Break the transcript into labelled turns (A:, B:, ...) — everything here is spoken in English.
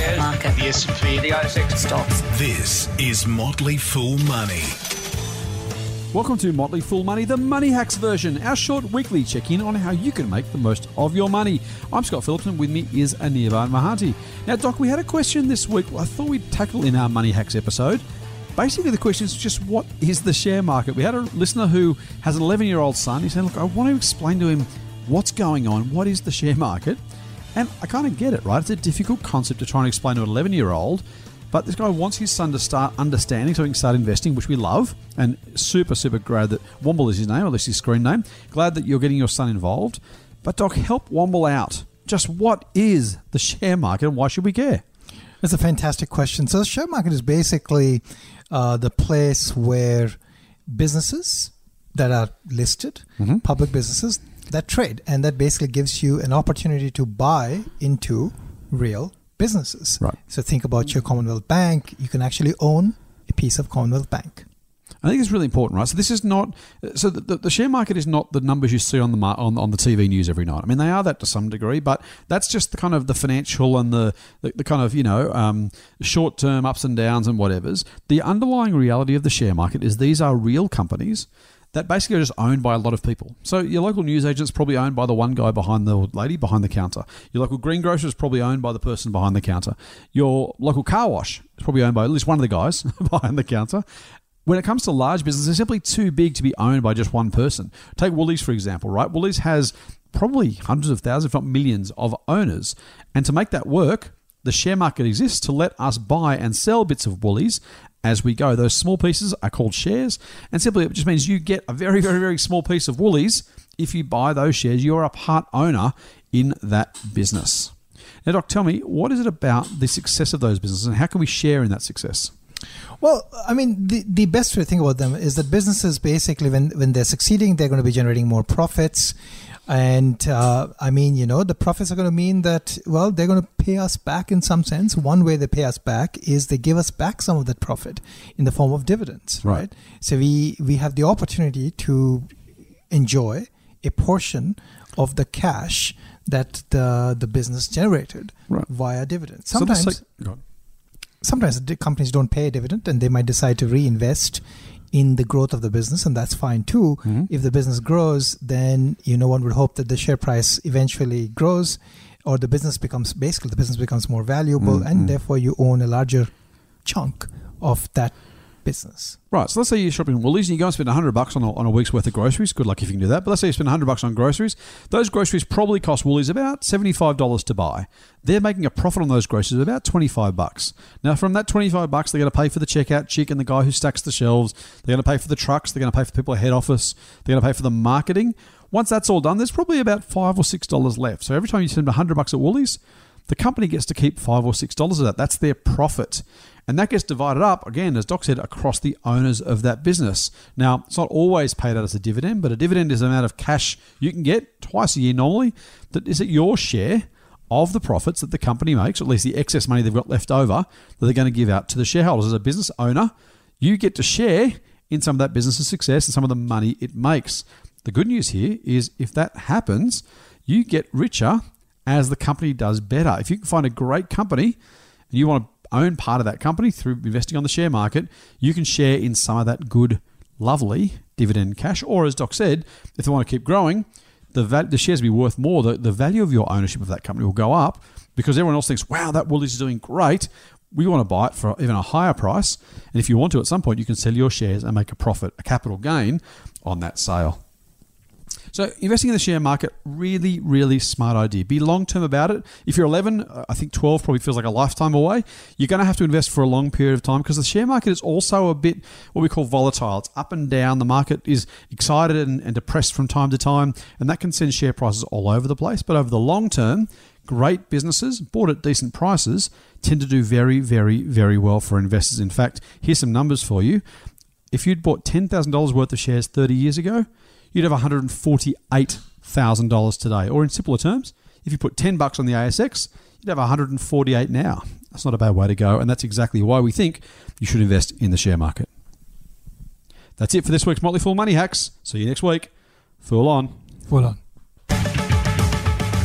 A: shares,
B: Market.
A: the S&P, the ASX
B: Stocks.
C: This is Motley Fool Money.
D: Welcome to Motley Fool Money, the Money Hacks version, our short weekly check in on how you can make the most of your money. I'm Scott Phillips, and with me is Anirban Mahanti. Now, Doc, we had a question this week I thought we'd tackle in our Money Hacks episode. Basically, the question is just what is the share market? We had a listener who has an 11 year old son. He said, Look, I want to explain to him what's going on, what is the share market? And I kind of get it, right? It's a difficult concept to try and explain to an 11 year old. But this guy wants his son to start understanding so he can start investing, which we love. And super, super glad that Womble is his name, or at least his screen name. Glad that you're getting your son involved. But, Doc, help Womble out. Just what is the share market and why should we care?
E: That's a fantastic question. So the share market is basically uh, the place where businesses that are listed, public businesses that trade, and that basically gives you an opportunity to buy into real businesses.
D: Right.
E: So think about your Commonwealth Bank. You can actually own a piece of Commonwealth Bank.
D: I think it's really important, right? So this is not. So the, the, share market is not the numbers you see on the mar- on, on the TV news every night. I mean, they are that to some degree, but that's just the kind of the financial and the the, the kind of you know um, short term ups and downs and whatever's. The underlying reality of the share market is these are real companies that basically are just owned by a lot of people. So your local newsagent's probably owned by the one guy behind the lady behind the counter. Your local greengrocer is probably owned by the person behind the counter. Your local car wash is probably owned by at least one of the guys behind the counter. When it comes to large business, they're simply too big to be owned by just one person. Take Woolies, for example, right? Woolies has probably hundreds of thousands, if not millions, of owners. And to make that work, the share market exists to let us buy and sell bits of Woolies as we go. Those small pieces are called shares, and simply it just means you get a very, very, very small piece of Woolies. If you buy those shares, you're a part owner in that business. Now, Doc, tell me, what is it about the success of those businesses and how can we share in that success?
E: Well, I mean, the, the best way to think about them is that businesses basically, when, when they're succeeding, they're going to be generating more profits. And uh, I mean, you know, the profits are going to mean that, well, they're going to pay us back in some sense. One way they pay us back is they give us back some of that profit in the form of dividends,
D: Right.
E: right? So we, we have the opportunity to enjoy a portion of the cash that the, the business generated
D: Right.
E: via dividends. Sometimes
D: go
E: sometimes the companies don't pay a dividend and they might decide to reinvest in the growth of the business and that's fine too
D: Mhm.
E: if the business grows then you know one would hope that the share price eventually grows or the business becomes basically the business becomes more valuable
D: Mhm.
E: and therefore you own a larger chunk of that business
D: Right, so let's say you're shopping at Woolies and you go and spend 100 bucks on a, on a week's worth of groceries. Good luck if you can do that. But let's say you spend 100 bucks on groceries. Those groceries probably cost Woolies about $75 to buy. They're making a profit on those groceries of about 25 bucks. Now, from that 25 bucks, they're going to pay for the checkout chick and the guy who stacks the shelves. They're going to pay for the trucks. They're going to pay for people at head office. They're going to pay for the marketing. Once that's all done, there's probably about 5 or $6 left. So every time you spend 100 bucks at Woolies, the company gets to keep five or six dollars of that. That's their profit. And that gets divided up, again, as Doc said, across the owners of that business. Now, it's not always paid out as a dividend, but a dividend is the amount of cash you can get twice a year normally. That is it your share of the profits that the company makes, or at least the excess money they've got left over that they're going to give out to the shareholders. As a business owner, you get to share in some of that business's success and some of the money it makes. The good news here is if that happens, you get richer as the company does better. If you can find a great company and you want to own part of that company through investing on the share market, you can share in some of that good, lovely dividend cash. Or as Doc said, if they want to keep growing, the, val- the shares will be worth more. The, the value of your ownership of that company will go up because everyone else thinks, wow, that Woolies is doing great. We want to buy it for even a higher price. And if you want to, at some point, you can sell your shares and make a profit, a capital gain on that sale. So investing in the share market, really, really smart idea. Be long term about it. If you're 11, uh, I think 12 probably feels like a lifetime away. You're going to have to invest for a long period of time because the share market is also a bit what we call volatile. It's up and down. The market is excited and, and depressed from time to time, and that can send share prices all over the place. But over the long term, great businesses bought at decent prices tend to do very, very, very well for investors. In fact, here's some numbers for you. If you'd bought $10,000 worth of shares 30 years ago, you'd have $148,000 today. Or in simpler terms, if you put 10 bucks on the ASX, you'd have 148 now. That's not a bad way to go, and that's exactly why we think you should invest in the share market. That's it for this week's Motley Fool Money Hacks. See you next week. Fool on.
E: Hold on.